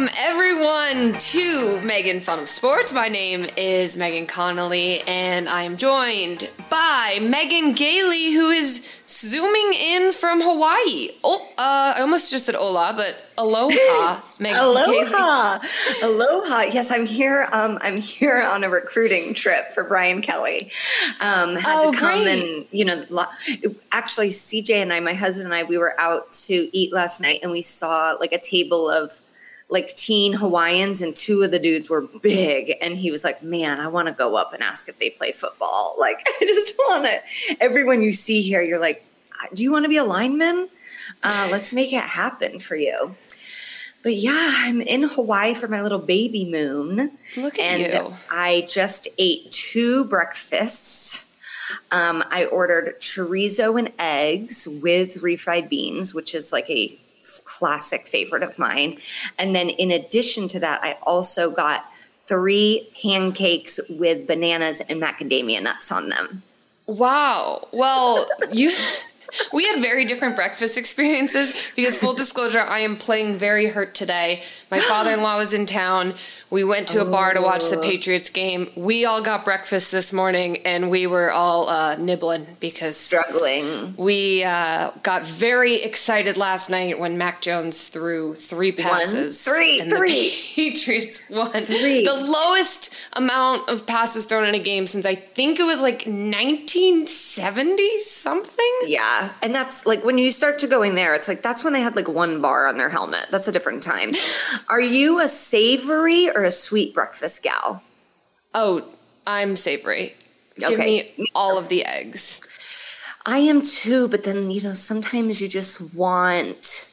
Welcome everyone to Megan Fun of Sports. My name is Megan Connolly, and I am joined by Megan Gailey, who is zooming in from Hawaii. Oh, uh, I almost just said hola, but aloha, Megan Gailey. Aloha, aloha. Yes, I'm here. Um, I'm here on a recruiting trip for Brian Kelly. Um, had Oh, to come great. and you know, actually, CJ and I, my husband and I, we were out to eat last night, and we saw like a table of like teen Hawaiians, and two of the dudes were big, and he was like, "Man, I want to go up and ask if they play football. Like, I just want to." Everyone you see here, you're like, "Do you want to be a lineman? Uh, let's make it happen for you." But yeah, I'm in Hawaii for my little baby moon. Look at and you. I just ate two breakfasts. Um, I ordered chorizo and eggs with refried beans, which is like a classic favorite of mine. And then in addition to that, I also got three pancakes with bananas and macadamia nuts on them. Wow. Well, you. We had very different breakfast experiences because, full disclosure, I am playing very hurt today. My father in law was in town. We went to a bar to watch the Patriots game. We all got breakfast this morning and we were all uh, nibbling because Struggling. we uh, got very excited last night when Mac Jones threw three passes. three, and three. the Patriots won. Three. The lowest amount of passes thrown in a game since I think it was like 1970 something. Yeah. And that's like when you start to going there, it's like that's when they had like one bar on their helmet. That's a different time. Are you a savory or a sweet breakfast gal? Oh, I'm savory. Give Okay. me all of the eggs. I am too, but then, you know, sometimes you just want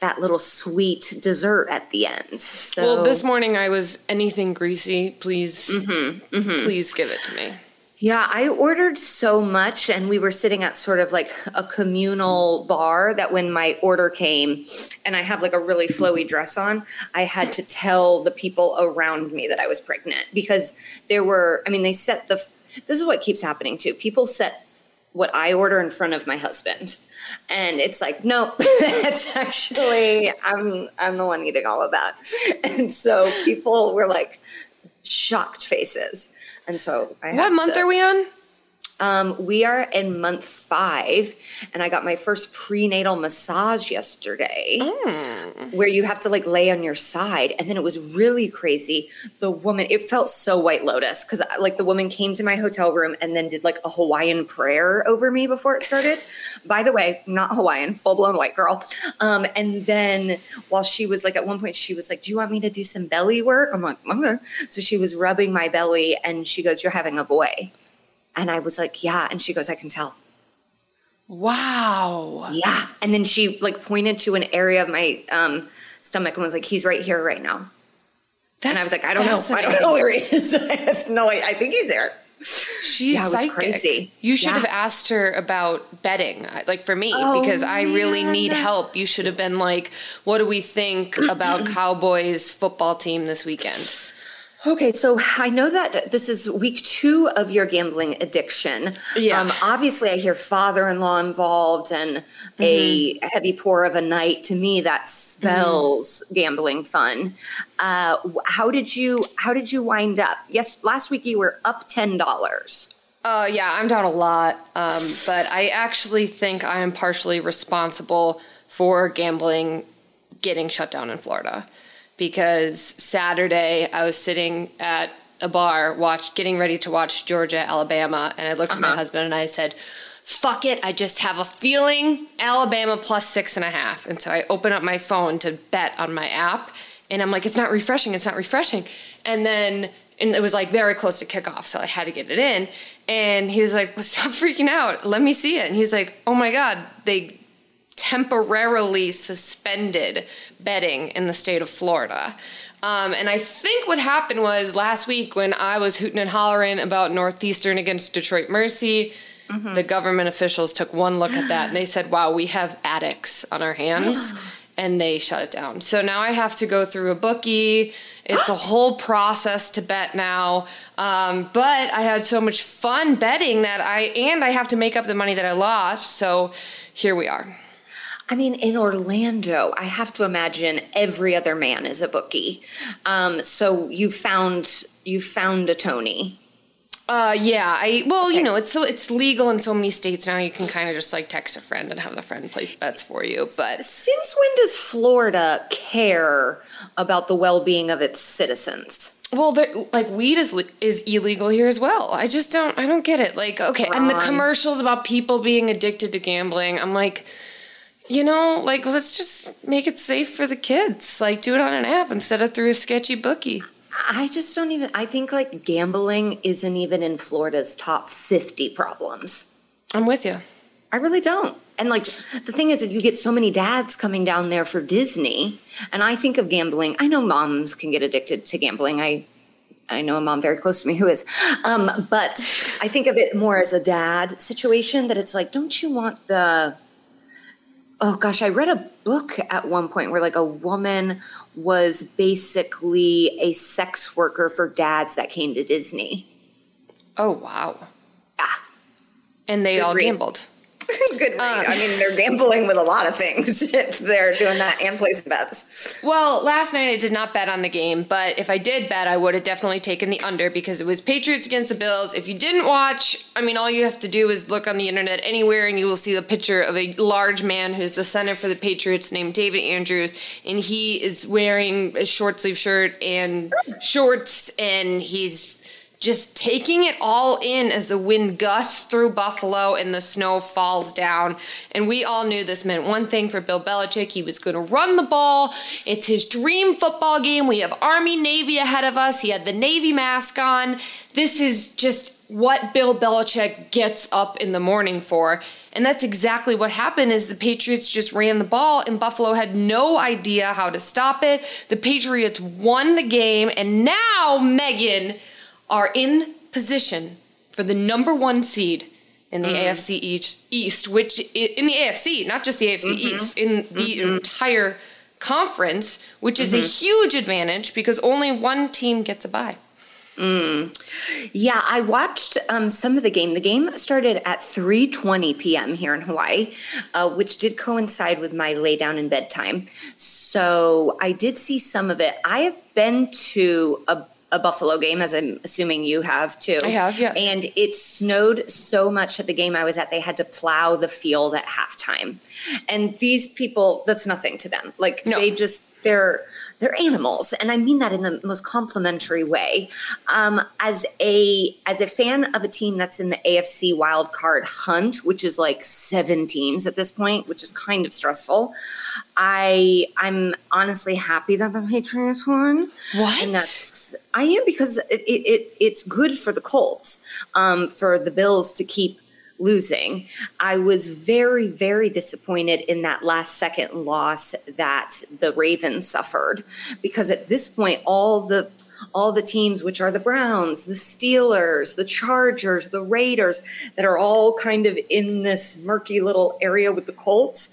that little sweet dessert at the end. So Well, this morning I was anything greasy. Please, Mm-hmm, please give it to me. Yeah, I ordered so much, and we were sitting at sort of like a communal bar that when my order came, and I have like a really flowy dress on, I had to tell the people around me that I was pregnant because there were, I mean, they set the, this is what keeps happening too. People set what I order in front of my husband. And it's like, no, that's actually, I'm, I'm the one eating all of that. And so people were like shocked faces. And so I What month are we on? Um, we are in month five, and I got my first prenatal massage yesterday, where you have to like lay on your side, and then it was really crazy. The woman, it felt so White Lotus because like the woman came to my hotel room and then did like a Hawaiian prayer over me before it started. By the way, not Hawaiian, full blown white girl. Um, and then while she was like at one point, she was like, "Do you want me to do some belly work?" I'm like, "Okay." So she was rubbing my belly, and she goes, "You're having a boy." And I was like, yeah. And she goes, I can tell. Wow. Yeah. And then she like pointed to an area of my um, stomach and was like, he's right here right now. That's and I was like, I don't know. I don't know where he is. I have no. I think he's there. She's Yeah, psychic. crazy. You should Yeah. have asked her about betting, uh, like for me, Oh, because I really need help. You should have been like, "What do we think about Cowboys football team this weekend?" Okay, so I know that this is week two of your gambling addiction. Yeah. Um, obviously, I hear father-in-law involved and a Mm-hmm. heavy pour of a night. To me, that spells gambling fun. Uh, how did you How did you wind up? Yes, last week you were up ten dollars. Uh, yeah, I'm down a lot, um, but I actually think I am partially responsible for gambling getting shut down in Florida because Saturday I was sitting at a bar, watch getting ready to watch Georgia Alabama, and I looked at my uh-huh. husband and I said, "Fuck it, I just have a feeling Alabama plus six and a half." And so I open up my phone to bet on my app, and I'm like, "It's not refreshing. It's not refreshing," and then and it was like very close to kickoff, so I had to get it in. And he was like, well, "Stop freaking out. Let me see it." And he's like, "Oh my god, they temporarily suspended betting in the state of Florida." Um, and I think what happened was last week when I was hooting and hollering about Northeastern against Detroit Mercy, the government officials took one look at that and they said, "Wow, we have addicts on our hands." and they shut it down. So now I have to go through a bookie. It's a whole process to bet now. Um, but I had so much fun betting that I and I have to make up the money that I lost. So here we are. I mean, in Orlando, I have to imagine every other man is a bookie. Um, so you found you found a Tony. Uh, yeah. I well, you know, it's so it's legal in so many states now. You can kind of just like text a friend and have the friend place bets for you. But Since when does Florida care about the well-being of its citizens? well, like weed is is illegal here as well. I just don't I don't get it. Like okay, and the commercials about people being addicted to gambling. I'm like. You know, like let's just make it safe for the kids. Like do it on an app instead of through a sketchy bookie. I just don't even. I think like gambling isn't even in Florida's top fifty problems. I'm with you. I really don't. And like the thing is that you get so many dads coming down there for Disney, and I think of gambling. I know moms can get addicted to gambling. I I know a mom very close to me who is, um, but I think of it more as a dad situation. That it's like, don't you want the? Oh gosh, I read a book at one point where like a woman was basically a sex worker for dads that came to Disney. Oh wow. Ah. And they Good all read. gambled. Good read. Um, I mean, they're gambling with a lot of things if they're doing that and placing bets. Well, last night I did not bet on the game, but if I did bet, I would have definitely taken the under because it was Patriots against the Bills. If you didn't watch, I mean, all you have to do is look on the internet anywhere and you will see the picture of a large man who's the center for the Patriots named David Andrews, and he is wearing a short sleeve shirt and shorts, and he's just taking it all in as the wind gusts through Buffalo and the snow falls down. And we all knew this meant one thing for Bill Belichick. He was going to run the ball. It's his dream football game. We have Army Navy ahead of us. He had the Navy mask on. This is just what Bill Belichick gets up in the morning for. And that's exactly what happened is the Patriots just ran the ball and Buffalo had no idea how to stop it. The Patriots won the game and now Megan are in position for the number one seed in the mm-hmm. AFC East, East, which in the AFC, not just the AFC mm-hmm. East, in the mm-hmm. entire conference, which is a huge advantage because only one team gets a bye. Mm. Yeah, I watched um, some of the game. The game started at 3:20 p.m. here in Hawaii, uh, which did coincide with my lay down in bedtime. So I did see some of it. I have been to a, a Buffalo game, as I'm assuming you have too. I have, yes. And it snowed so much at the game I was at, they had to plow the field at halftime. And these people, that's nothing to them. Like No. they just they're they're animals and i mean that in the most complimentary way um, as a as a fan of a team that's in the afc wild card hunt which is like seven teams at this point which is kind of stressful i i'm honestly happy that the patriots won What? and that's i am because it, it, it it's good for the colts um, for the bills to keep losing. I was very, very disappointed in that last second loss that the Ravens suffered because at this point, all the all the teams, which are the Browns, the Steelers, the Chargers, the Raiders, that are all kind of in this murky little area with the Colts.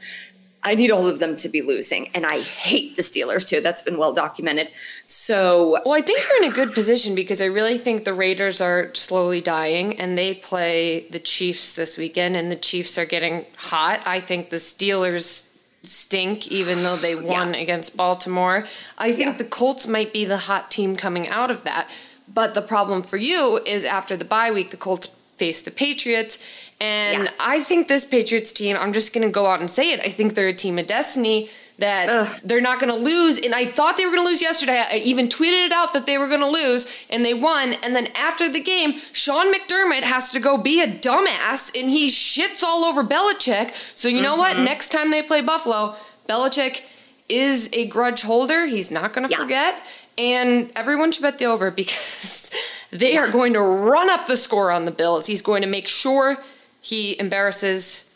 I need all of them to be losing, and I hate the Steelers too. That's been well documented. So Well, I think you're in a good position because I really think the Raiders are slowly dying and they play the Chiefs this weekend and the Chiefs are getting hot. I think the Steelers stink even though they won against Baltimore. I think Yeah. the Colts might be the hot team coming out of that. But the problem for you is after the bye week, the Colts face the Patriots. And Yeah. I think this Patriots team, I'm just going to go out and say it, I think they're a team of destiny that Ugh. they're not going to lose. And I thought they were going to lose yesterday. I even tweeted it out that they were going to lose, and they won. And then after the game, Sean McDermott has to go be a dumbass, and he shits all over Belichick. So you know what? Mm-hmm. Next time they play Buffalo, Belichick is a grudge holder. He's not going to Yeah. forget. And everyone should bet the over because they are going to run up the score on the Bills. He's going to make sure he embarrasses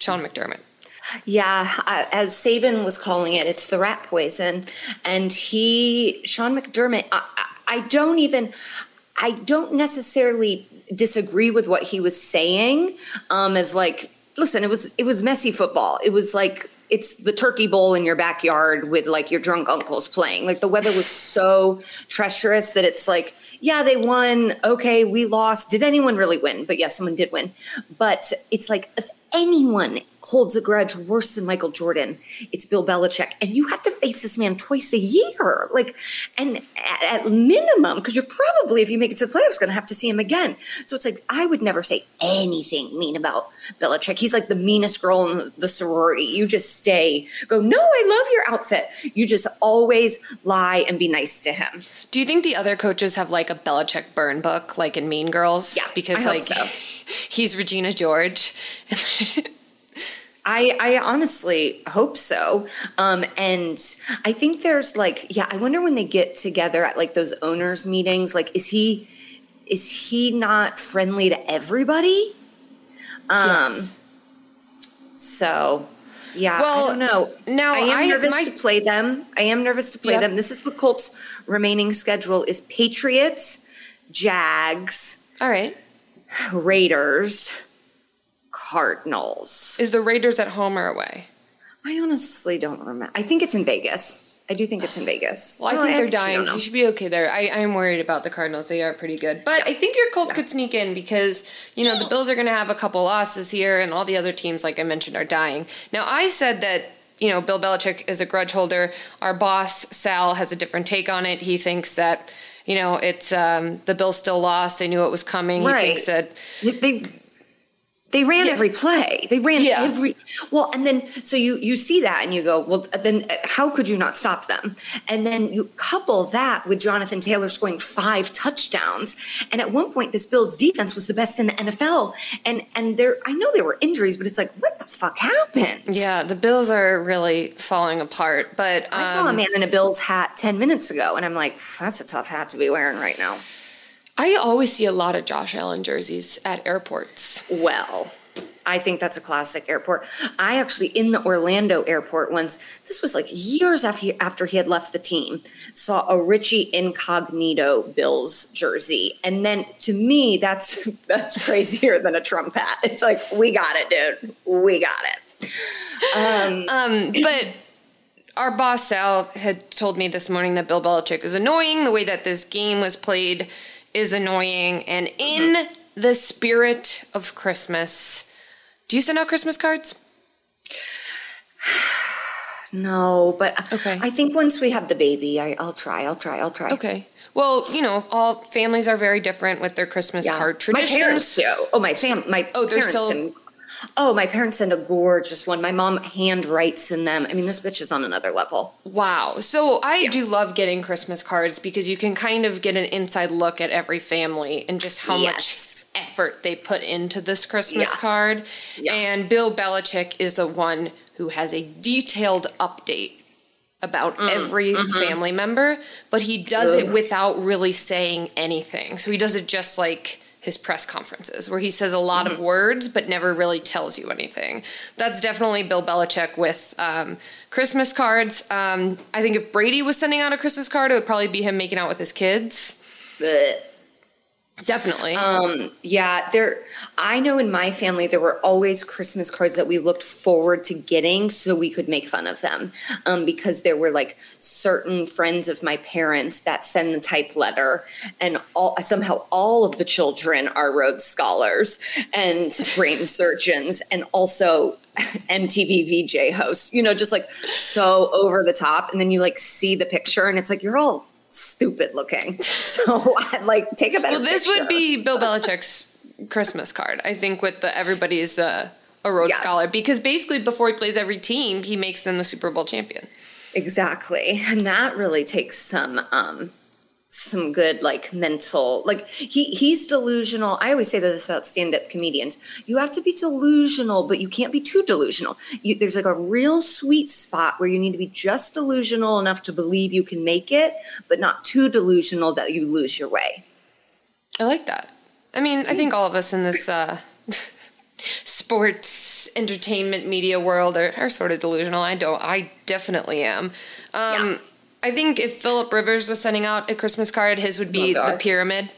Sean McDermott. Yeah, uh, as Saban was calling it, it's the rat poison. And he, Sean McDermott, I, I I don't even, I don't necessarily disagree with what he was saying. Um, as like, listen, it was it was messy football. It was like it's the turkey bowl in your backyard with like your drunk uncles playing. Like the weather was so treacherous that it's like, yeah, they won. Okay, we lost. Did anyone really win? But yes, someone did win. But it's like if anyone holds a grudge worse than Michael Jordan. It's Bill Belichick. And you have to face this man twice a year. Like, and at, minimum, because you're probably, if you make it to the playoffs, going to have to see him again. So it's like, I would never say anything mean about Belichick. He's like the meanest girl in the sorority. You just stay, go, no, I love your outfit. You just always lie and be nice to him. Do you think the other coaches have like a Belichick burn book, like in Mean Girls? Yeah, because like so. he's Regina George. I, I honestly hope so. Um, and I think there's like, yeah, I wonder when they get together at like those owners meetings, like, is he, is he not friendly to everybody? Um, yes. so yeah, Well, I don't know. now I am I- nervous my- to play them. I am nervous to play Yep. them. This is the Colts' remaining schedule is Patriots, Jags, All right. Raiders, Cardinals. Is the Raiders at home or away? I honestly don't remember. I think it's in Vegas. I do think it's in Vegas. Well, I think they're dying. So you should be okay there. I, I'm worried about the Cardinals. They are pretty good. But I think your Colts could sneak in because, you know, the Bills are going to have a couple losses here, and all the other teams, like I mentioned, are dying. Now, I said that, you know, Bill Belichick is a grudge holder. Our boss, Sal, has a different take on it. He thinks that, you know, it's um, the Bills still lost. They knew it was coming. Right. He thinks that they they ran Yeah. every play. They ran Yeah. every well, and then so you you see that and you go, well, then uh, how could you not stop them? And then you couple that with Jonathan Taylor scoring five touchdowns, and at one point this Bills defense was the best in the NFL. And and there, I know there were injuries, but it's like, what the fuck happened? Yeah, the Bills are really falling apart. But um, I saw a man in a Bills hat ten minutes ago, and I'm like, that's a tough hat to be wearing right now. I always see a lot of Josh Allen jerseys at airports. Well, I think that's a classic airport. I actually, in the Orlando airport once, this was like years after he, after he had left the team, saw a Richie Incognito Bills jersey. And then to me, that's that's crazier than a Trump hat. It's like, we got it, dude. We got it. Um, but our boss Sal had told me this morning that Bill Belichick is annoying. The way that this game was played is annoying. And mm-hmm. in the spirit of Christmas, do you send out Christmas cards? No, but Okay. I think once we have the baby, I, I'll try. I'll try. I'll try. Okay. Well, you know, all families are very different with their Christmas Yeah. card My parents do. Oh, my fam. My Oh, they're parents still- oh, my parents send a gorgeous one. My mom hand writes in them. I mean, this bitch is on another level. Wow. So I do love getting Christmas cards because you can kind of get an inside look at every family and just how Yes. much effort they put into this Christmas Yeah. card. Yeah. And Bill Belichick is the one who has a detailed update about Mm, every mm-hmm. family member, but he does it without really saying anything. So he does it just like his press conferences where he says a lot Mm-hmm. of words but never really tells you anything. That's definitely Bill Belichick with um, Christmas cards. Um, I think if Brady was sending out a Christmas card, it would probably be him making out with his kids. Blech. Definitely. Um, yeah, there. I know in my family there were always Christmas cards that we looked forward to getting, so we could make fun of them, um, because there were like certain friends of my parents that send the type letter, and all somehow all of the children are Rhodes scholars and brain surgeons, and also MTV VJ hosts. You know, just like so over the top, and then you like see the picture, and it's like you're all stupid looking. So I'd like take a better. well, this picture. would be Bill Belichick's Christmas card. I think with the everybody's uh, a Rhodes Yeah. Scholar because basically before he plays every team, he makes them the Super Bowl champion. Exactly. And that really takes some um some good like mental like he he's delusional. I always say this about stand-up comedians. You have to be delusional, but you can't be too delusional. You, there's like a real sweet spot where you need to be just delusional enough to believe you can make it, but not too delusional that you lose your way. I like that. I mean, I think all of us in this uh, sports entertainment media world are, are sort of delusional. I don't. I definitely am. Um, Yeah. I think if Philip Rivers was sending out a Christmas card, his would be Oh, the pyramid.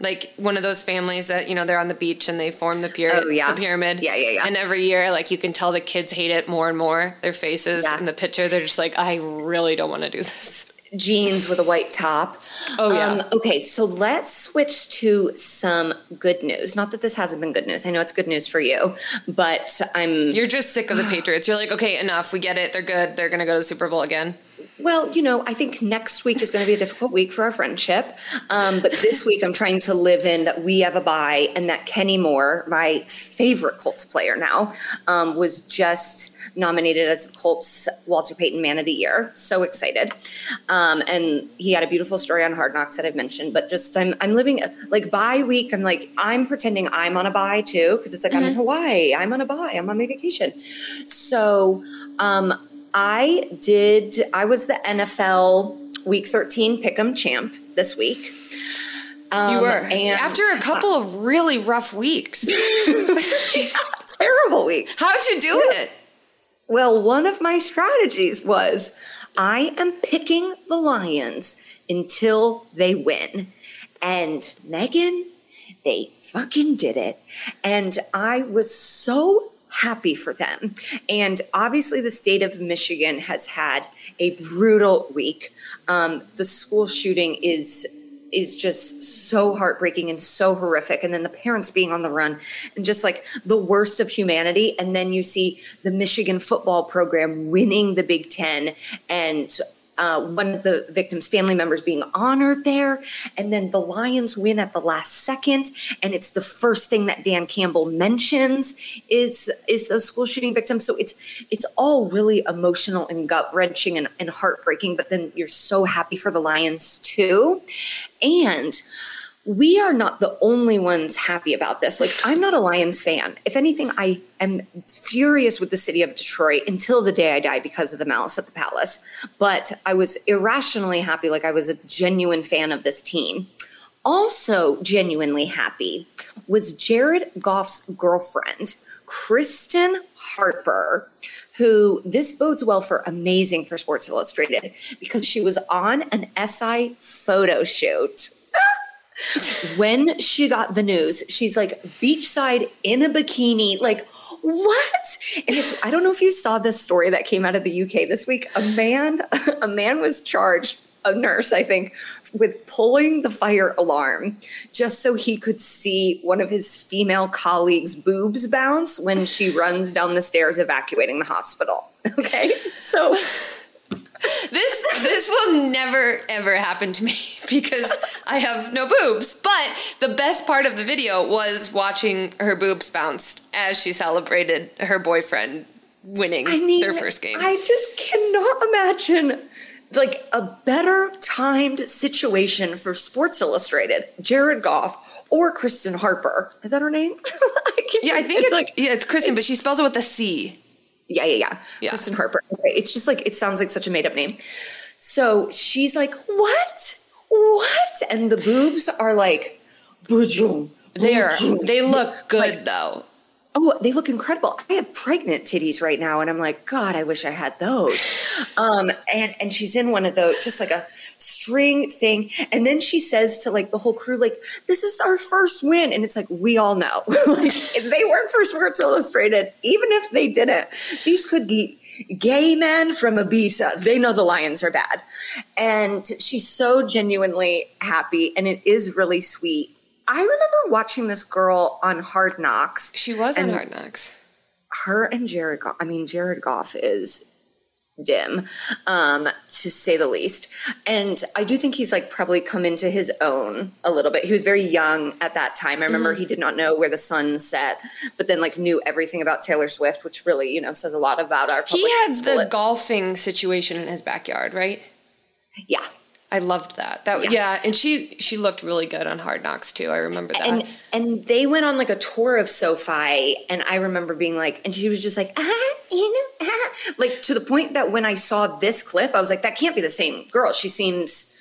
Like one of those families that you know they're on the beach and they form the pyramid. Oh, yeah. the pyramid. Yeah, yeah, yeah. And every year, like you can tell the kids hate it more and more. Their faces Yeah. in the picture, they're just like, I really don't want to do this. jeans with a white top. Oh, yeah. Um, okay, so let's switch to some good news. Not that this hasn't been good news. I know it's good news for you, but I'm. You're just sick of the Patriots. You're like, okay, enough. We get it. They're good. They're going to go to the Super Bowl again. Well, you know, I think next week is going to be a difficult week for our friendship. Um, but this week, I'm trying to live in that we have a bye and that Kenny Moore, my favorite Colts player now, um, was just nominated as the Colts Walter Payton Man of the Year. So excited. Um, and he had a beautiful story on Hard Knocks that I've mentioned. But just, I'm, I'm living like bye week. I'm like, I'm pretending I'm on a bye too, because it's like I'm in Hawaii. I'm on a bye. I'm on my vacation. So, um, I did, I was the NFL Week 13 Pick'em champ this week. Um, You were. And After a couple of really rough weeks. terrible weeks. How'd you do it? Well, one of my strategies was I am picking the Lions until they win. And Megan, they fucking did it. And I was so happy for them. And obviously, the state of Michigan has had a brutal week. Um, the school shooting is is just so heartbreaking and so horrific. And then the parents being on the run and just like the worst of humanity. And then you see the Michigan football program winning the Big Ten and uh, one of the victims' family members being honored there. And then the Lions win at the last second. And it's the first thing that Dan Campbell mentions is is the school shooting victims. So it's it's all really emotional and gut wrenching and, and heartbreaking. But then you're so happy for the Lions too. And we are not the only ones happy about this. Like, I'm not a Lions fan. If anything, I am furious with the city of Detroit until the day I die because of the malice at the palace. But I was irrationally happy, like, I was a genuine fan of this team. Also, genuinely happy was Jared Goff's girlfriend, Christen Harper, who this bodes well for amazing for Sports Illustrated because she was on an SI photo shoot when she got the news, she's like beachside in a bikini, like what? And it's I don't know if you saw this story that came out of the UK this week. A man, a man was charged, a nurse, I think, with pulling the fire alarm just so he could see one of his female colleagues' boobs bounce when she runs down the stairs evacuating the hospital. Okay. So This this will never ever happen to me because I have no boobs. But the best part of the video was watching her boobs bounce as she celebrated her boyfriend winning I mean, their first game. I just cannot imagine like a better timed situation for Sports Illustrated. Jared Goff or Christen Harper. Is that her name? I yeah, I think it's, like yeah, it's Christen, but she spells it with a C. yeah, yeah, yeah, Yeah. Christen Harper. Okay, it's just like it sounds like such a made up name. So she's like, "What? What?" And the boobs are like, "Boom." They are they look good Like- though. Oh, they look incredible. I have pregnant titties right now, and I'm like, God, I wish I had those. Um, and and she's in one of those, just like a string thing. And then she says to like the whole crew, like, "This is our first win," and it's like we all know, like if they work for Sports Illustrated, even if they didn't, these could be gay men from Ibiza. They know the Lions are bad, and she's so genuinely happy, and it is really sweet. I remember watching this girl on Hard Knocks She was on Hard Knocks. her and Jared Goff, I mean, Jared Goff is dim, um, to say the least. And I do think he's like probably come into his own a little bit. He was very young at that time. I remember he did not know where the sun set, but then like knew everything about Taylor Swift, which really, you know, says a lot about our He had the golfing situation in his backyard, right? Yeah. I loved that. That Yeah. yeah. and she she looked really good on Hard Knocks too. I remember that. And and they went on like a tour of SoFi, and I remember being like, and she was just like, ah, you know, ah. like to the point that when I saw this clip, I was like, that can't be the same girl. She seems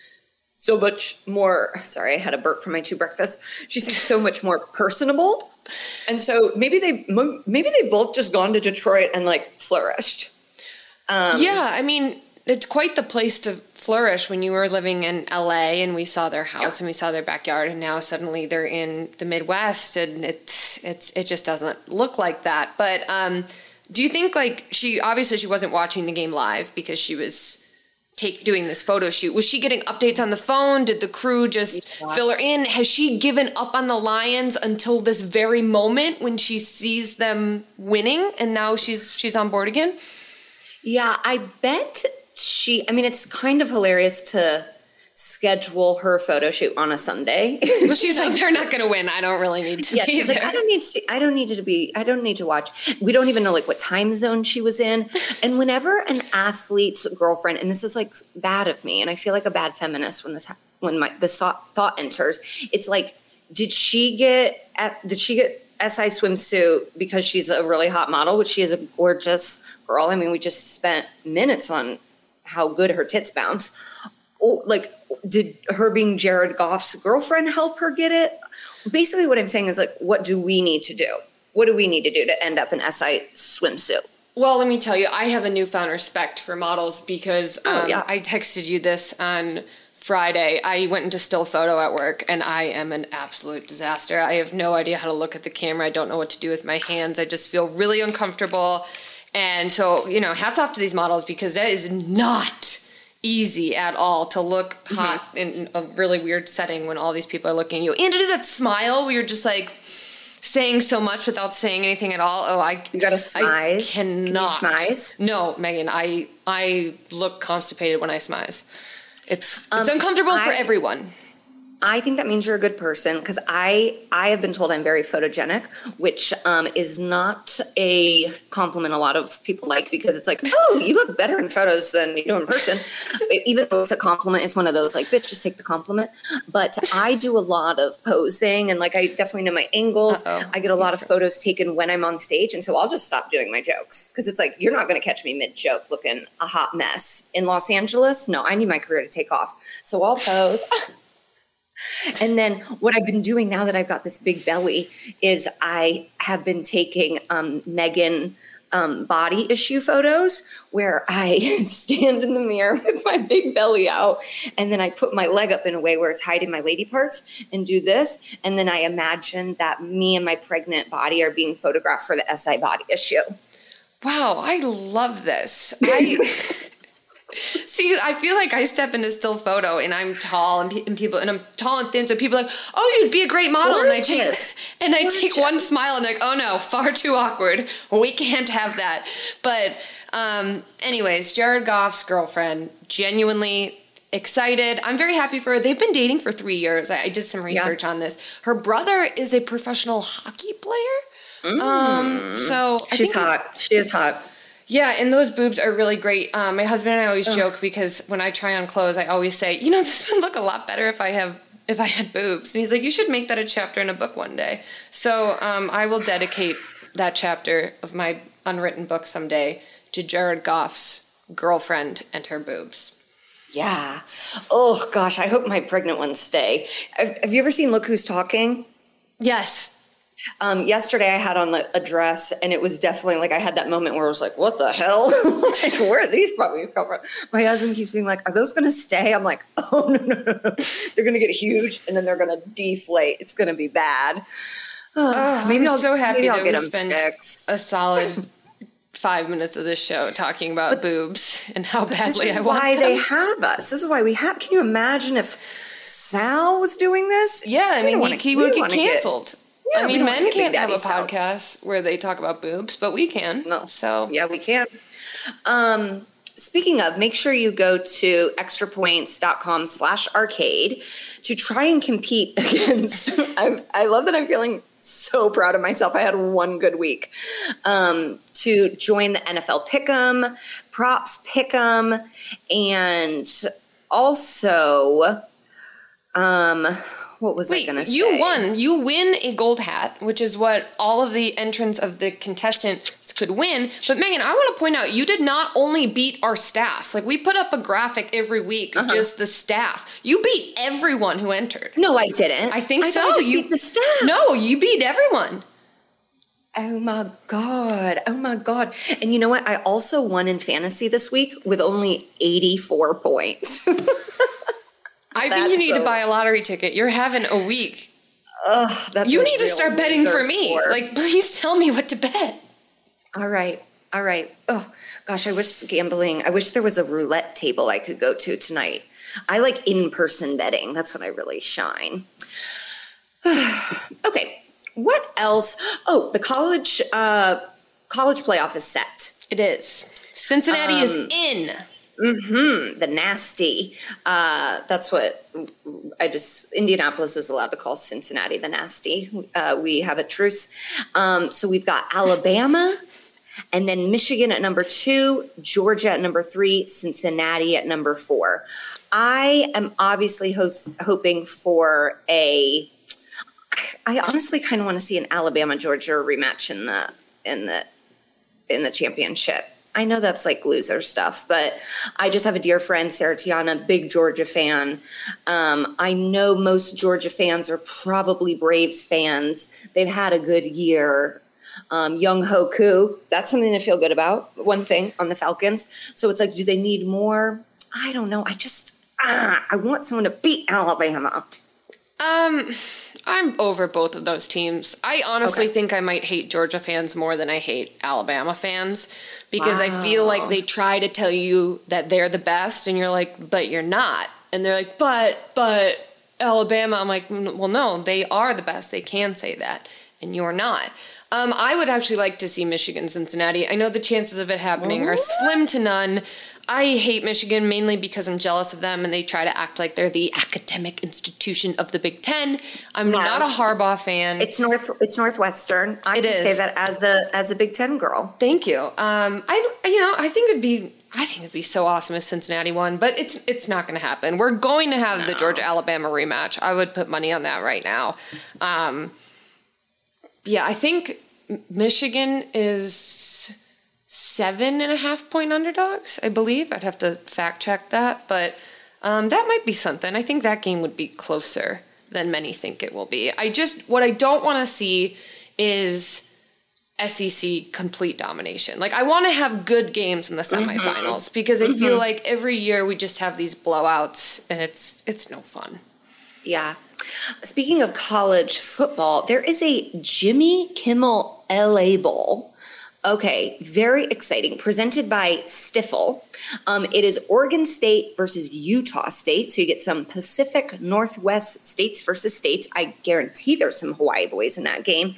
so much more. Sorry, I had a burp for my two breakfasts. She seems so much more personable, and so maybe they maybe they both just gone to Detroit and like flourished. Um, yeah, I mean, it's quite the place to flourish when you were living in LA and we saw their house Yeah. and we saw their backyard and now suddenly they're in the Midwest and it's it's it just doesn't look like that. But um do you think like she obviously she wasn't watching the game live because she was take doing this photo shoot? Was she getting updates on the phone? Did the crew just Yeah. fill her in? Has she given up on the Lions until this very moment when she sees them winning and now she's she's on board again? Yeah, I bet she. I mean, it's kind of hilarious to schedule her photo shoot on a Sunday. She's like, they're not going to win. I don't really need to yeah, be she's there. like, I don't need to. I don't need to be. I don't need to watch. We don't even know like what time zone she was in. And whenever an athlete's girlfriend, and this is like bad of me, and I feel like a bad feminist when this when my the thought, thought enters. It's like, did she get? At, did she get? SI swimsuit because she's a really hot model, which she is a gorgeous girl. I mean, we just spent minutes on how good her tits bounce. Oh, like, did her being Jared Goff's girlfriend help her get it? Basically, what I'm saying is like, what do we need to do? What do we need to do to end up in SI swimsuit? Well, let me tell you, I have a newfound respect for models because um, Oh, yeah. I texted you this on Friday. I went into still photo at work and I am an absolute disaster. I have no idea how to look at the camera. I don't know what to do with my hands. I just feel really uncomfortable. And so, you know, hats off to these models because that is not easy at all to look Mm-hmm. hot in a really weird setting when all these people are looking at you. And to do that smile where you're just like saying so much without saying anything at all. Oh, I You gotta I smize. Can you cannot. smize? No, Megan, I I look constipated when I smize. It's it's Um, uncomfortable for I- everyone. I think that means you're a good person because I I have been told I'm very photogenic, which um, is not a compliment a lot of people like because it's like, oh, you look better in photos than you do in person. Even though it's a compliment, it's one of those like, bitch, just take the compliment. But I do a lot of posing and like I definitely know my angles. Uh-oh. I get a lot of photos taken when I'm on stage, and so I'll just stop doing my jokes because it's like you're not going to catch me mid joke looking a hot mess in Los Angeles. No, I need my career to take off, so I'll pose. And then what I've been doing now that I've got this big belly is I have been taking um, Megan um, body issue photos where I stand in the mirror with my big belly out and then I put my leg up in a way where it's hiding my lady parts and do this. And then I imagine that me and my pregnant body are being photographed for the SI body issue. Wow, I love this. I see. I feel like I step into still photo and I'm tall and, pe- and people and I'm tall and thin, so people are like, oh, you'd be a great model. And I take Gorgeous. and I take one smile and they're like, oh no, far too awkward. We can't have that. But um, anyways, Jared Goff's girlfriend, genuinely excited. I'm very happy for her. They've been dating for three years. I, I did some research on this. Her brother is a professional hockey player. Um, so I Mm. She's hot. She is hot. Yeah, and those boobs are really great. Um, my husband and I always joke because when I try on clothes, I always say, you know, this would look a lot better if I have if I had boobs. And he's like, you should make that a chapter in a book one day. So um, I will dedicate that chapter of my unwritten book someday to Jared Goff's girlfriend and her boobs. Yeah. Oh gosh, I hope my pregnant ones stay. Have, have you ever seen Look Who's Talking? Yes. Um, yesterday I had on the, a dress and it was definitely like I had that moment where I was like, what the hell? like, where are these puppies come from? My husband keeps being like, are those going to stay? I'm like, oh, no, no, no. They're going to get huge and then they're going to deflate. It's going to be bad. Oh, maybe I'm I'll so happy I'll that get we them spent fixed. a solid five minutes of this show talking about boobs and how badly I want This is why them. they have us. This is why we have. Can you imagine if Sal was doing this? Yeah, I mean, he, he would get canceled. Yeah, I mean, men can't have a podcast where they talk about boobs, but we can. No. So Yeah, we can. Um, speaking of, make sure you go to extrapoints.com slash arcade to try and compete against. I, I love that I'm feeling so proud of myself. I had one good week. Um, to join the NFL Pick'em, Props Pick'em, and also, um, what was I wait, going to say? you won. You win a gold hat, which is what all of the entrants of the contestants could win. But Megan, I want to point out you did not only beat our staff. Like we put up a graphic every week Uh-huh. just the staff. You beat everyone who entered. No, I didn't. I think I so. I just you beat the staff. No, you beat everyone. Oh my God. Oh my God. And you know what? I also won in fantasy this week with only 84 points. I think you need to buy a lottery ticket. You're having a week. Ugh, that's You need to start betting for me. Like, please tell me what to bet. all right. All right. Oh gosh, I wish gambling. I wish there was a roulette table I could go to tonight. I like in-person betting. That's when I really shine. okay. What else? Oh, the college uh, college playoff is set. It is. Cincinnati is Um, in. Mm-hmm. The nasty. Uh, that's what I just. Indianapolis is allowed to call Cincinnati the nasty. Uh, we have a truce. Um, so we've got Alabama, and then Michigan at number two, Georgia at number three, Cincinnati at number four. I am obviously host, hoping for a. I honestly kind of want to see an Alabama Georgia rematch in the in the in the championship. I know that's like loser stuff, but I just have a dear friend, Sarah Tiana, big Georgia fan. Um, I know most Georgia fans are probably Braves fans. They've had a good year. Um, Young Hoku, that's something to feel good about. One thing on the Falcons. So it's like, do they need more? I don't know. I just, ah, I want someone to beat Alabama. Um, I'm over both of those teams. I honestly Okay. think I might hate Georgia fans more than I hate Alabama fans because I feel like they try to tell you that they're the best, and you're like, but you're not. And they're like, but, but Alabama. I'm like, "Mm, well, no, they are the best. They can say that, and you're not. Um, I would actually like to see Michigan Cincinnati. I know the chances of it happening are slim to none. I hate Michigan mainly because I'm jealous of them and they try to act like they're the academic institution of the Big Ten. I'm No. not a Harbaugh fan. It's North. It's Northwestern. I It can say that as a as a Big Ten girl. Thank you. Um, I you know I think it'd be I think it'd be so awesome if Cincinnati won, but it's it's not going to happen. We're going to have the Georgia Alabama rematch. I would put money on that right now. Um, yeah, I think Michigan is seven and a half point underdogs. I believe I'd have to fact check that, but um, that might be something. I think that game would be closer than many think it will be. I just what I don't want to see is SEC complete domination. Like I want to have good games in the semifinals because I feel like every year we just have these blowouts and it's it's no fun. Yeah. Speaking of college football, there is a Jimmy Kimmel LA Bowl. Okay, very exciting. Presented by Stifel. Um, it is Oregon State versus Utah State. So you get some Pacific Northwest states versus states. I guarantee there's some Hawaii boys in that game.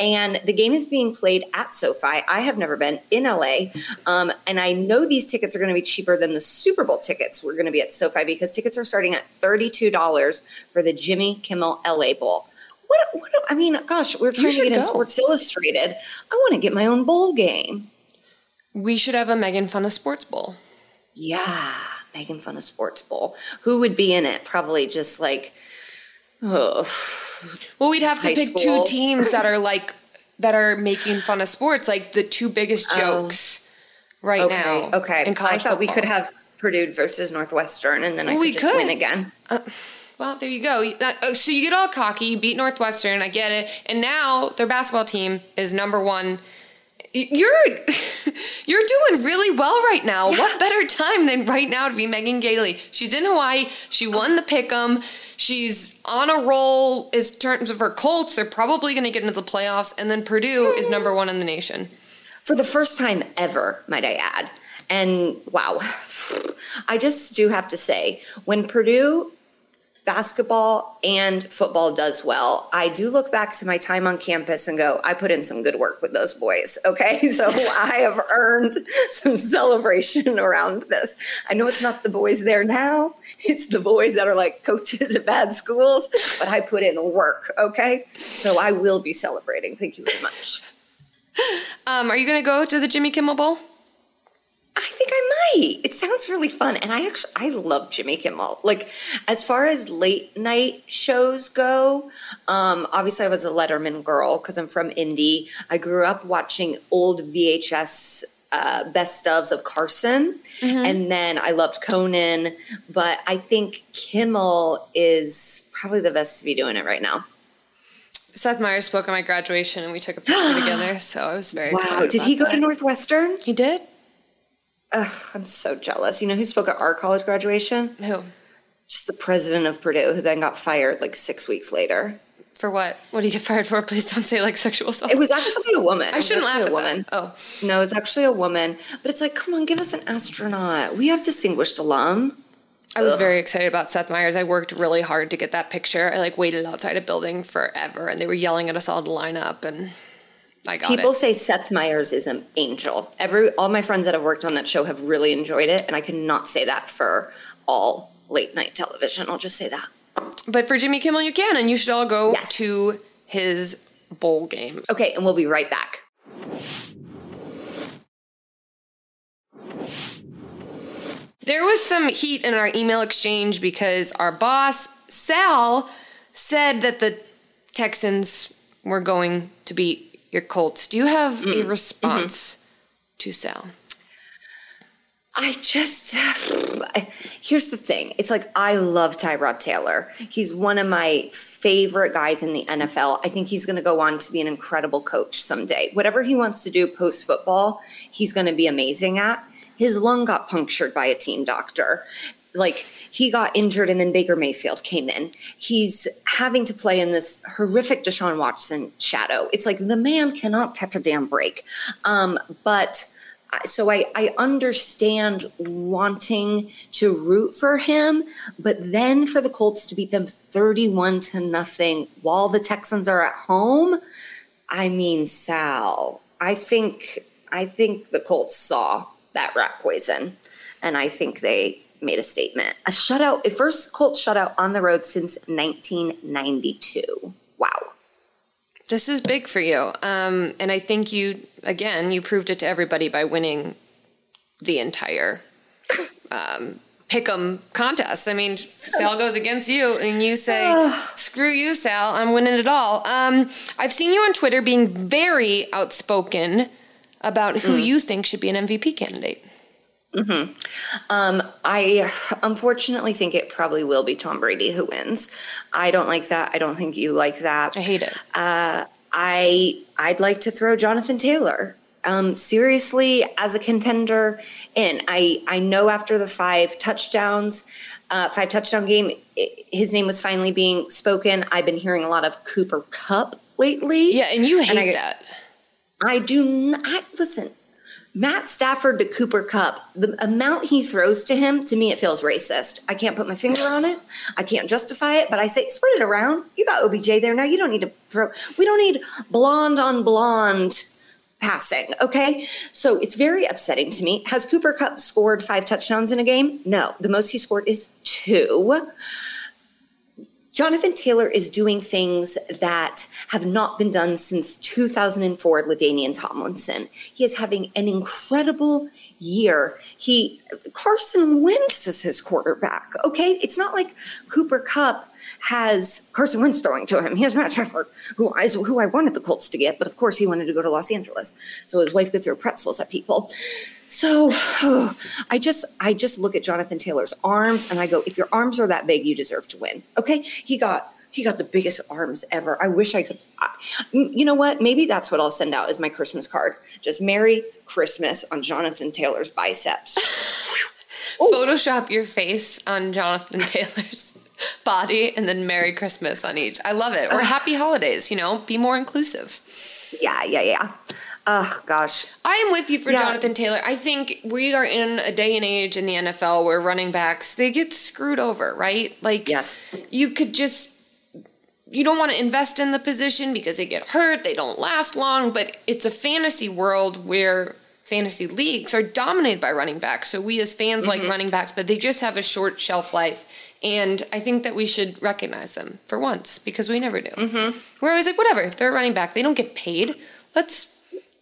And the game is being played at SoFi. I have never been in LA. Um, and I know these tickets are going to be cheaper than the Super Bowl tickets. We're going to be at SoFi because tickets are starting at $32 for the Jimmy Kimmel LA Bowl. What, what I mean, gosh, we're trying to get in. Sports Illustrated. I want to get my own bowl game. We should have a Megan Fun of Sports Bowl. Yeah, making fun of Sports Bowl. Who would be in it? Probably just like, oh, Well, we'd have to pick two teams that are like that are making fun of sports, like the two biggest oh. jokes right Oh. okay, now. okay. In college I thought we could have Purdue versus Northwestern, and then I could we just could. win again. Uh, Well, there you go. Oh, So you get all cocky, beat Northwestern, I get it. And now their basketball team is number one. You're you're doing really well right now. What better time than right now to be Megan Gailey? She's in Hawaii. She won the pick'em. She's on a roll in terms of her Colts. They're probably going to get into the playoffs. And then Purdue is mm-hmm. number one in the nation. for the first time ever, might I add. And wow, I just do have to say, when Purdue basketball and football does well, I do look back to my time on campus and go, I put in some good work with those boys. Okay. So I have earned some celebration around this. I know it's not the boys there now, it's the boys that are like coaches at bad schools, but I put in work. Okay. So I will be celebrating. Thank you very much. Um, are you going to go to the Jimmy Kimmel Bowl? I think I might. It sounds really fun, and I actually I love Jimmy Kimmel. Like as far as late night shows go, um, obviously I was a Letterman girl because I'm from Indy. I grew up watching old VHS uh, best ofs of Carson, and then I loved Conan. But I think Kimmel is probably the best to be doing it right now. Seth Meyers spoke at my graduation and we took a picture together, so I was very excited. Did he go that. to Northwestern? He did? Ugh, I'm so jealous. You know who spoke at our college graduation? Who? Just the president of Purdue, who then got fired like six weeks later. For what? What do you get fired for? Please don't say like sexual assault. It was actually a woman. I shouldn't laugh at a woman. that. Oh, No, it's actually a woman. But it's like, come on, give us an astronaut. We have distinguished alum. I was Ugh. very excited about Seth Meyers. I worked really hard to get that picture. I like waited outside a building forever, and they were yelling at us all to line up, and I got People it. say Seth Meyers is an angel. Every all my friends that have worked on that show have really enjoyed it, and I cannot say that for all late night television. I'll just say that. But for Jimmy Kimmel, you can, and you should all go Yes. to his bowl game. Okay, and we'll be right back. There was some heat in our email exchange because our boss, Sal, said that the Texans were going to beat your Colts. Do you have a mm-hmm. response mm-hmm. to Sal? I just here's the thing. It's like I love Tyrod Taylor. He's one of my favorite guys in the NFL. I think he's going to go on to be an incredible coach someday. Whatever he wants to do post football, he's going to be amazing at. His lung got punctured by a team doctor. Like he got injured and then Baker Mayfield came in. He's having to play in this horrific Deshaun Watson shadow. It's like the man cannot catch a damn break. Um, but so I, I understand wanting to root for him, but then for the Colts to beat them 31 to nothing while the Texans are at home, I mean, Sal, I think I think the Colts saw that rat poison, and I think they made a statement. A shutout, a first Colts shutout on the road since 1992. Wow. This is big for you. Um, and I think you, again, you proved it to everybody by winning the entire um, pick'em contest. I mean, Sal goes against you, and you say, "Screw you, Sal! I'm winning it all." Um, I've seen you on Twitter being very outspoken about who you think should be an MVP candidate. Um, I unfortunately think it probably will be Tom Brady who wins. I don't like that. I don't think you like that. I hate it. Uh, I I'd like to throw Jonathan Taylor. Um, seriously, as a contender, in I I know after the five touchdowns, uh, five touchdown game, i his name was finally being spoken. I've been hearing a lot of Cooper Kupp lately. yeah, and you hate I- that. I do not listen. Matt Stafford to Cooper Kupp, the amount he throws to him, to me, it feels racist. I can't put my finger on it. I can't justify it, but I say spread it around. You got OBJ there now. You don't need to throw. We don't need blonde on blonde passing. Okay, so it's very upsetting to me. Has Cooper Kupp scored five touchdowns in a game? No. The most he scored is two. Jonathan Taylor is doing things that have not been done since 2004, LaDainian Tomlinson. He is having an incredible year. He Carson Wentz is his quarterback. Okay, it's not like Cooper Kupp has Carson Wentz throwing to him. He has Matt Stafford, who I, who I wanted the Colts to get, but of course he wanted to go to Los Angeles, so his wife could throw pretzels at people. So I just I just look at Jonathan Taylor's arms and I go, if your arms are that big, you deserve to win. Okay, he got he got the biggest arms ever. I wish I could. I, you know what? Maybe that's what I'll send out as my Christmas card. Just Merry Christmas on Jonathan Taylor's biceps. Photoshop your face on Jonathan Taylor's body and then Merry Christmas on each. I love it. Or Happy Holidays, you know, be more inclusive. Yeah, yeah, yeah. Oh gosh, I am with you for Yeah. Jonathan Taylor. I think we are in a day and age in the NFL where running backs they get screwed over, right? Like Yes. you could just you don't want to invest in the position because they get hurt, they don't last long, but it's a fantasy world where fantasy leagues are dominated by running backs. So we as fans like mm-hmm. running backs, but they just have a short shelf life. And I think that we should recognize them for once because we never do. We're always like, whatever, they're a running back. They don't get paid. Let's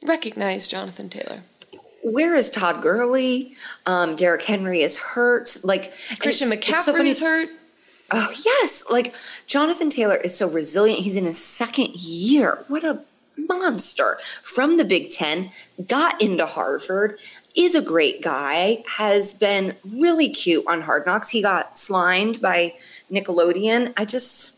recognize Jonathan Taylor. where is Todd Gurley? Um, Derrick Henry is hurt. Like Christian it's- it's McCaffrey so is hurt. Oh yes, like Jonathan Taylor is so resilient. He's in his second year. What a monster from the Big Ten. Got into Harvard. Is a great guy. Has been really cute on Hard Knocks. He got slimed by Nickelodeon. I just.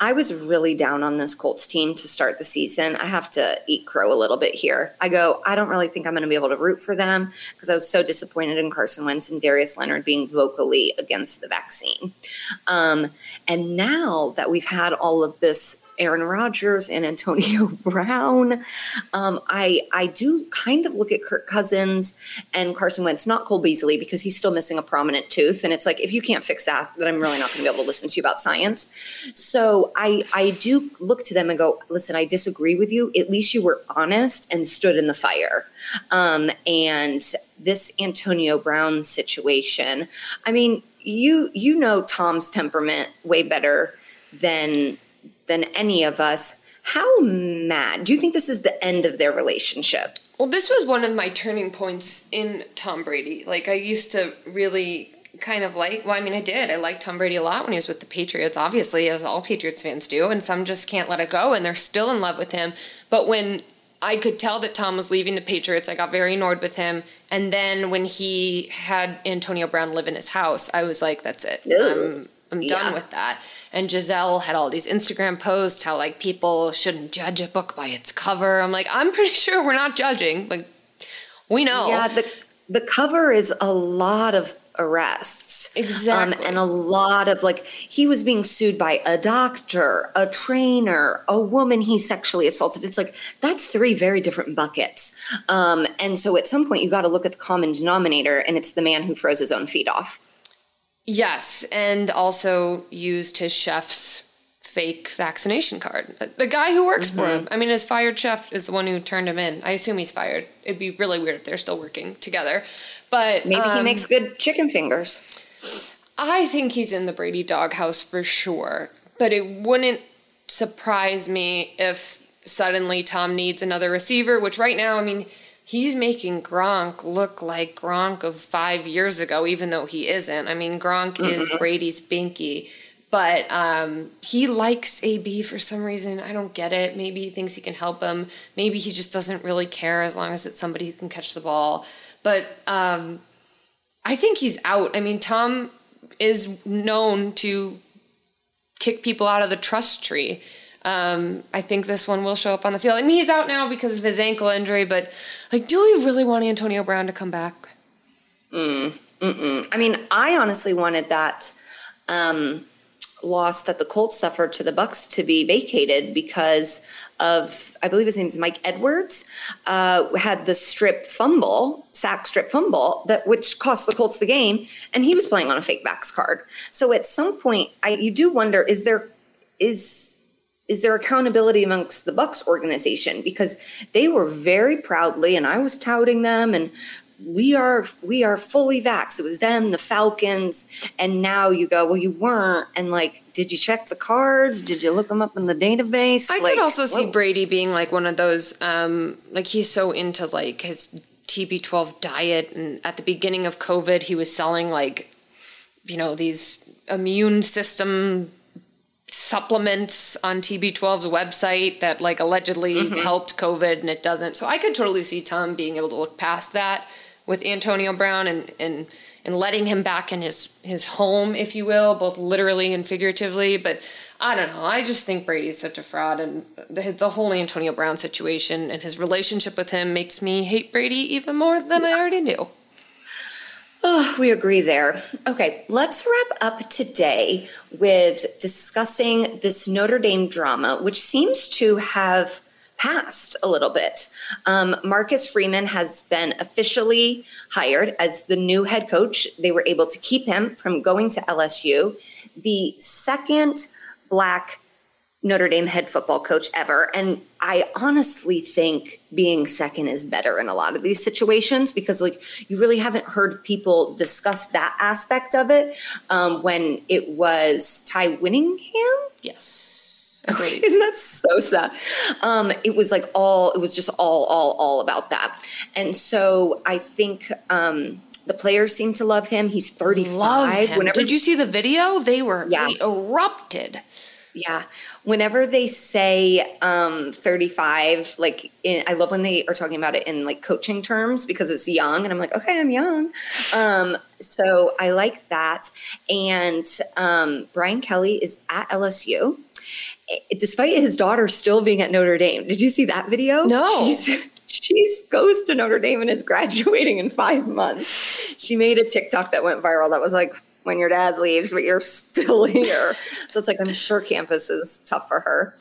I was really down on this Colts team to start the season. I have to eat crow a little bit here. I go, I don't really think I'm going to be able to root for them because I was so disappointed in Carson Wentz and Darius Leonard being vocally against the vaccine. Um, and now that we've had all of this Aaron Rodgers and Antonio Brown. Um, I I do kind of look at Kirk Cousins and Carson Wentz, not Cole Beasley because he's still missing a prominent tooth, and it's like if you can't fix that, then I'm really not going to be able to listen to you about science. So I I do look to them and go, listen, I disagree with you. At least you were honest and stood in the fire. Um, and this Antonio Brown situation, I mean, you you know Tom's temperament way better than than any of us. How mad? Do you think this is the end of their relationship? Well, this was one of my turning points in Tom Brady. Like I used to really kind of like well, I mean I did. I liked Tom Brady a lot when he was with the Patriots, obviously, as all Patriots fans do, and some just can't let it go and they're still in love with him. But when I could tell that Tom was leaving the Patriots. I got very annoyed with him. And then when he had Antonio Brown live in his house, I was like, that's it. I'm, I'm yeah. done with that. And Gisele had all these Instagram posts how like people shouldn't judge a book by its cover. I'm like, I'm pretty sure we're not judging. Like, we know. Yeah, the the cover is a lot of arrests. Exactly. Um, and a lot of like, he was being sued by a doctor, a trainer, a woman he sexually assaulted. It's like, that's three very different buckets. Um, and so at some point, you got to look at the common denominator, and it's the man who froze his own feet off. Yes. And also used his chef's fake vaccination card. The guy who works mm-hmm. for him. I mean, his fired chef is the one who turned him in. I assume he's fired. It'd be really weird if they're still working together. But maybe um, he makes good chicken fingers. I think he's in the Brady doghouse for sure. But it wouldn't surprise me if suddenly Tom needs another receiver, which right now, I mean, he's making Gronk look like Gronk of five years ago, even though he isn't. I mean, Gronk mm-hmm. is Brady's binky. But um, he likes AB for some reason. I don't get it. Maybe he thinks he can help him. Maybe he just doesn't really care as long as it's somebody who can catch the ball. But um, I think he's out. I mean, Tom is known to kick people out of the trust tree. Um, I think this one will show up on the field. Mean, he's out now because of his ankle injury, but like, do we really want Antonio Brown to come back? Mm, mm-mm. I mean, I honestly wanted that um, loss that the Colts suffered to the Bucks to be vacated because of I believe his name is Mike Edwards uh, had the strip fumble, sack strip fumble that which cost the Colts the game, and he was playing on a fake vax card. So at some point, I you do wonder is there is is there accountability amongst the Bucks organization because they were very proudly, and I was touting them and we are we are fully vaxxed. It was them, the Falcons, and now you go, well, you weren't, and like, did you check the cards? Did you look them up in the database? I like, could also see Brady being like one of those, um, like he's so into like his TB12 diet, and at the beginning of COVID, he was selling like, you know, these immune system supplements on TB12's website that like allegedly mm-hmm. helped COVID and it doesn't. So I could totally see Tom being able to look past that with Antonio Brown and and and letting him back in his his home, if you will, both literally and figuratively. But I don't know. I just think Brady's such a fraud, and the, the whole Antonio Brown situation and his relationship with him makes me hate Brady even more than I already knew. Oh, we agree there. Okay, let's wrap up today with discussing this Notre Dame drama, which seems to have passed a little bit. Um, Marcus Freeman has been officially hired as the new head coach. They were able to keep him from going to LSU. The second black Notre Dame head football coach ever. And I honestly think being second is better in a lot of these situations because, like, you really haven't heard people discuss that aspect of it um, when it was Ty Willingham. Yes Isn't that so sad? Um, it was like all, it was just all, all, all about that. And so I think um, the players seem to love him. He's 35. Love him. Whenever, Did you see the video? They were, yeah. they erupted. Yeah. Whenever they say um, 35, like in, I love when they are talking about it in like coaching terms because it's young. And I'm like, okay, I'm young. Um, so I like that. And um, Brian Kelly is at LSU despite his daughter still being at Notre Dame. Did you see that video? No. She's, she goes to Notre Dame and is graduating in five months. She made a TikTok that went viral that was like, when your dad leaves, but you're still here. so it's like, I'm sure campus is tough for her.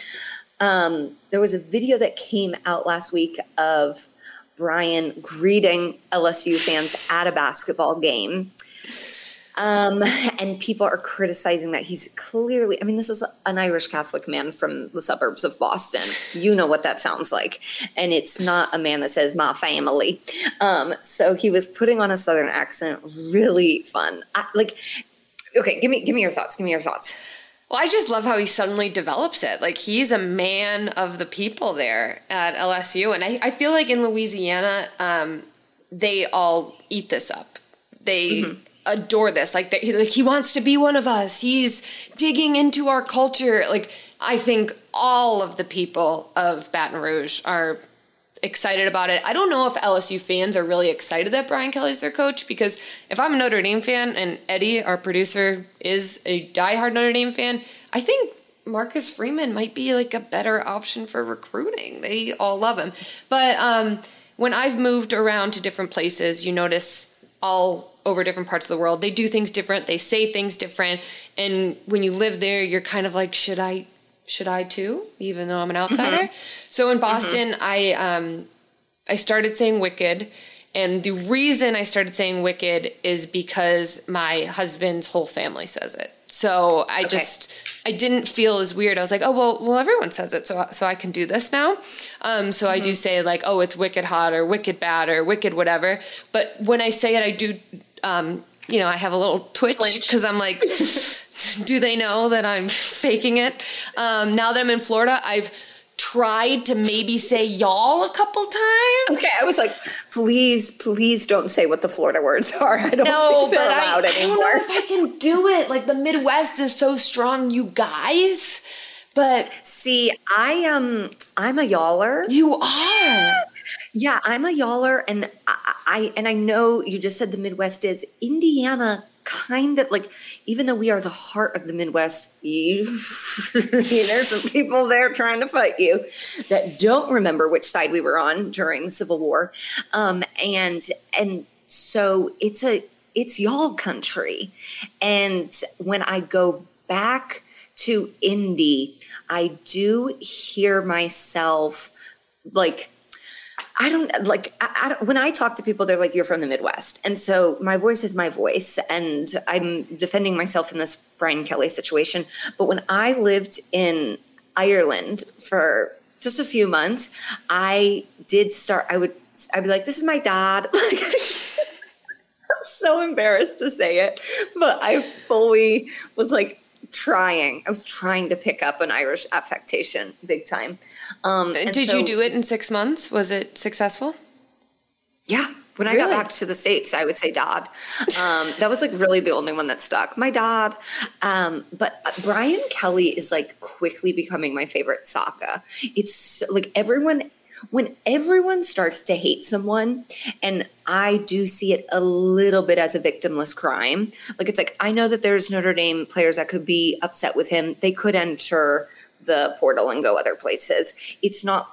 Um, there was a video that came out last week of Brian greeting LSU fans at a basketball game. Um, and people are criticizing that he's clearly, I mean, this is an Irish Catholic man from the suburbs of Boston. You know what that sounds like. And it's not a man that says, my family. Um, so he was putting on a Southern accent, really fun. I, like, okay, give me, give me your thoughts. Give me your thoughts. Well, I just love how he suddenly develops it. Like he's a man of the people there at LSU, and I, I feel like in Louisiana, um, they all eat this up. They mm-hmm. Adore this. Like, they, like he wants to be one of us. He's digging into our culture. Like I think all of the people of Baton Rouge are excited about it. I don't know if LSU fans are really excited that Brian Kelly's their coach because if I'm a Notre Dame fan and Eddie, our producer, is a diehard Notre Dame fan, I think Marcus Freeman might be like a better option for recruiting. They all love him. But um, when I've moved around to different places, you notice all over different parts of the world, they do things different, they say things different. And when you live there, you're kind of like, should I should I too, even though I'm an outsider? Mm-hmm. So in Boston, mm-hmm. I um, I started saying Wicked, and the reason I started saying Wicked is because my husband's whole family says it. So I okay. just I didn't feel as weird. I was like, oh well, well everyone says it, so so I can do this now. Um, so mm-hmm. I do mm-hmm. say like, oh, it's wicked hot or wicked bad or wicked whatever. But when I say it, I do. Um, you know, I have a little twitch because I'm like, do they know that I'm faking it? Um, now that I'm in Florida, I've tried to maybe say y'all a couple times. Okay, I was like, please, please don't say what the Florida words are. I don't no, think they're allowed I, anymore. I don't know if I can do it. Like the Midwest is so strong, you guys. But see, I am um, I'm a y'aller. You are. Yeah, I'm a y'aller, and I, I and I know you just said the Midwest is Indiana. Kind of like, even though we are the heart of the Midwest, you, there's some people there trying to fight you that don't remember which side we were on during the Civil War, um, and and so it's a it's y'all country, and when I go back to Indy, I do hear myself like I don't like I, I don't, when I talk to people, they're like, "You're from the Midwest," and so my voice is my voice, and I'm defending myself in this Brian Kelly situation. But when I lived in Ireland for just a few months, I did start. I would I'd be like, "This is my dad." I'm so embarrassed to say it, but I fully was like trying. I was trying to pick up an Irish affectation big time. Um, Did so, you do it in six months? Was it successful? Yeah. When really? I got back to the States, I would say dad. Um, that was like really the only one that stuck. My dad. Um, but uh, Brian Kelly is like quickly becoming my favorite Saka. It's like everyone, when everyone starts to hate someone, and I do see it a little bit as a victimless crime. Like it's like, I know that there's Notre Dame players that could be upset with him. They could enter the portal and go other places. It's not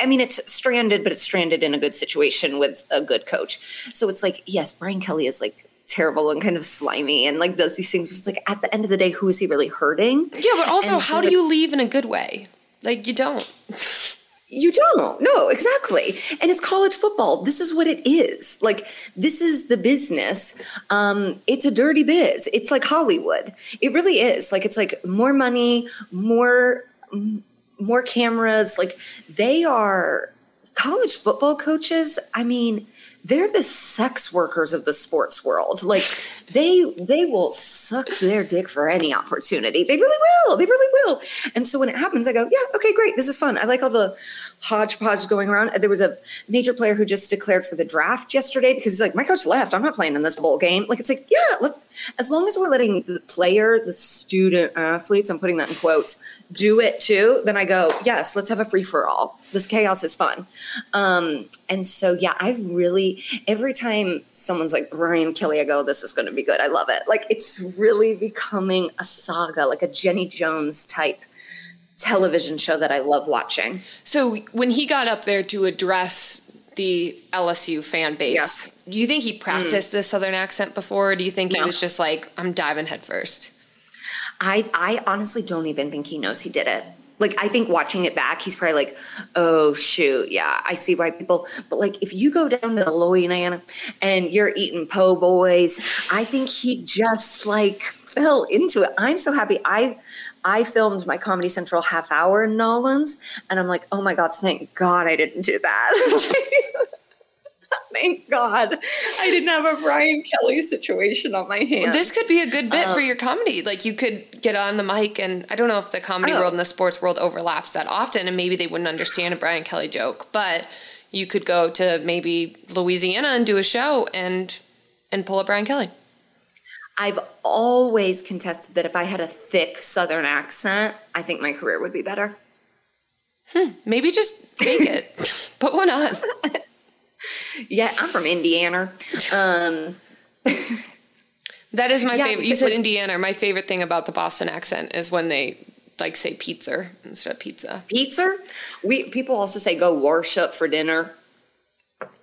I mean, it's stranded, but it's stranded in a good situation with a good coach. So it's like, yes, Brian Kelly is like terrible and kind of slimy and like does these things. It's like at the end of the day, who is he really hurting? Yeah, but also, how do you leave in a good way? Like, you don't. You don't. No, exactly. And it's college football. This is what it is. Like this is the business. Um, it's a dirty biz. It's like Hollywood. It really is. Like it's like more money, more more cameras. Like they are college football coaches. I mean, they're the sex workers of the sports world. Like they they will suck their dick for any opportunity. They really will. They really will. And so when it happens, I go, yeah, okay, great. This is fun. I like all the hodgepodge going around. Uh, there was a major player who just declared for the draft yesterday because he's like, my coach left. I'm not playing in this bowl game. Like it's like, yeah, let, as long as we're letting the player, the student athletes, I'm putting that in quotes, do it too, then I go, yes, let's have a free for all. This chaos is fun. Um, and so, yeah, I've really, every time someone's like, Brian Kelly, I go, this is going to be good. I love it. Like, it's really becoming a saga, like a Jenny Jones type television show that I love watching. So, when he got up there to address the LSU fan base. Yes. Do you think he practiced mm. the southern accent before? Or do you think he was just like, I'm diving headfirst? I I honestly don't even think he knows he did it. Like I think watching it back, he's probably like, "Oh shoot, yeah, I see why people." But like, if you go down to Louisiana and you're eating po' boys, I think he just like fell into it. I'm so happy. I I filmed my Comedy Central half hour in Nolans, and I'm like, "Oh my god, thank God I didn't do that." Thank God I didn't have a Brian Kelly situation on my hands. This could be a good bit for um, your comedy. Like you could get on the mic, and I don't know if the comedy Oh. world and the sports world overlaps that often, and maybe they wouldn't understand a Brian Kelly joke. But you could go to maybe Louisiana and do a show and and pull a Brian Kelly. I've always contested that if I had a thick Southern accent, I think my career would be better. Maybe just fake it. Put one on. Yeah, I'm from Indiana. Um, That is my Yeah, favorite. You said like- Indiana. My favorite thing about the Boston accent is when they like say pizza instead of pizza. pizza. We people also say go worship for dinner.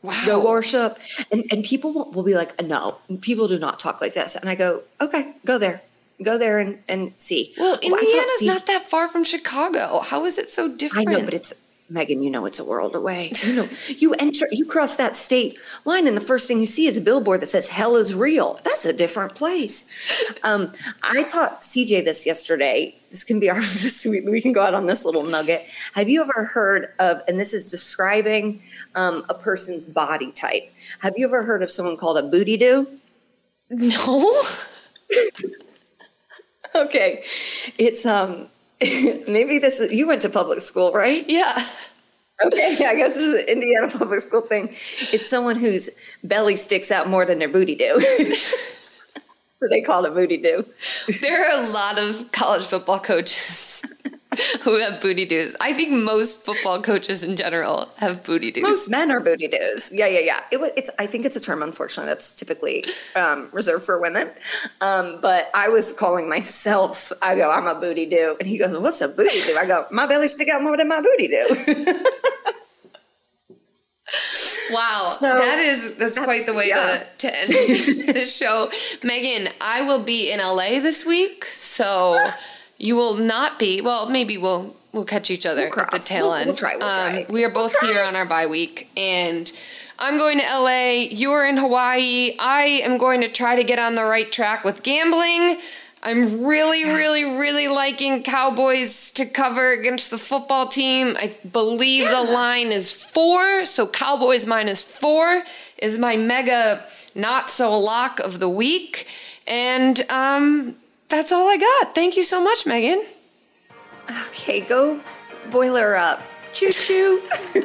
Wow. Go worship, and and people will, will be like, no, people do not talk like this. And I go, okay, go there, go there and and see. Well, Indiana's see- not that far from Chicago. How is it so different? I know, but it's Megan. You know, it's a world away. You know, you enter, you cross that state line, and the first thing you see is a billboard that says "Hell is real." That's a different place. Um, I taught CJ this yesterday. This can be our. This, we, we can go out on this little nugget. Have you ever heard of? And this is describing um, a person's body type. Have you ever heard of someone called a booty do? no. Okay, it's um. Maybe this is you went to public school, right? yeah. Okay, I guess this is an Indiana public school thing. It's someone whose belly sticks out more than their booty do. so they call it booty do. There are a lot of college football coaches who have booty doos. I think most football coaches in general have booty doos. Most men are booty doos. Yeah, yeah, yeah. It, it's. I think it's a term, unfortunately, that's typically um, reserved for women. Um, but I was calling myself. I go, I'm a booty do, and he goes, What's a booty do? I go, My belly stick out more than my booty do. Wow, So, that is that's, that's- quite the way yeah. to, to end this show. Megan, I will be in LA this week, so you will not be. Well, maybe we'll we'll catch each other We'll at the tail We'll- end. we'll try, we'll try. Um, we are both here on our bye week, and I'm going to LA. You're in Hawaii. I am going to try to get on the right track with gambling. I'm really, really, really liking Cowboys to cover against the football team. I believe the line is four, so Cowboys minus four is my mega not so lock of the week. And um, that's all I got. Thank you so much, Megan. okay, go boiler up. Choo choo.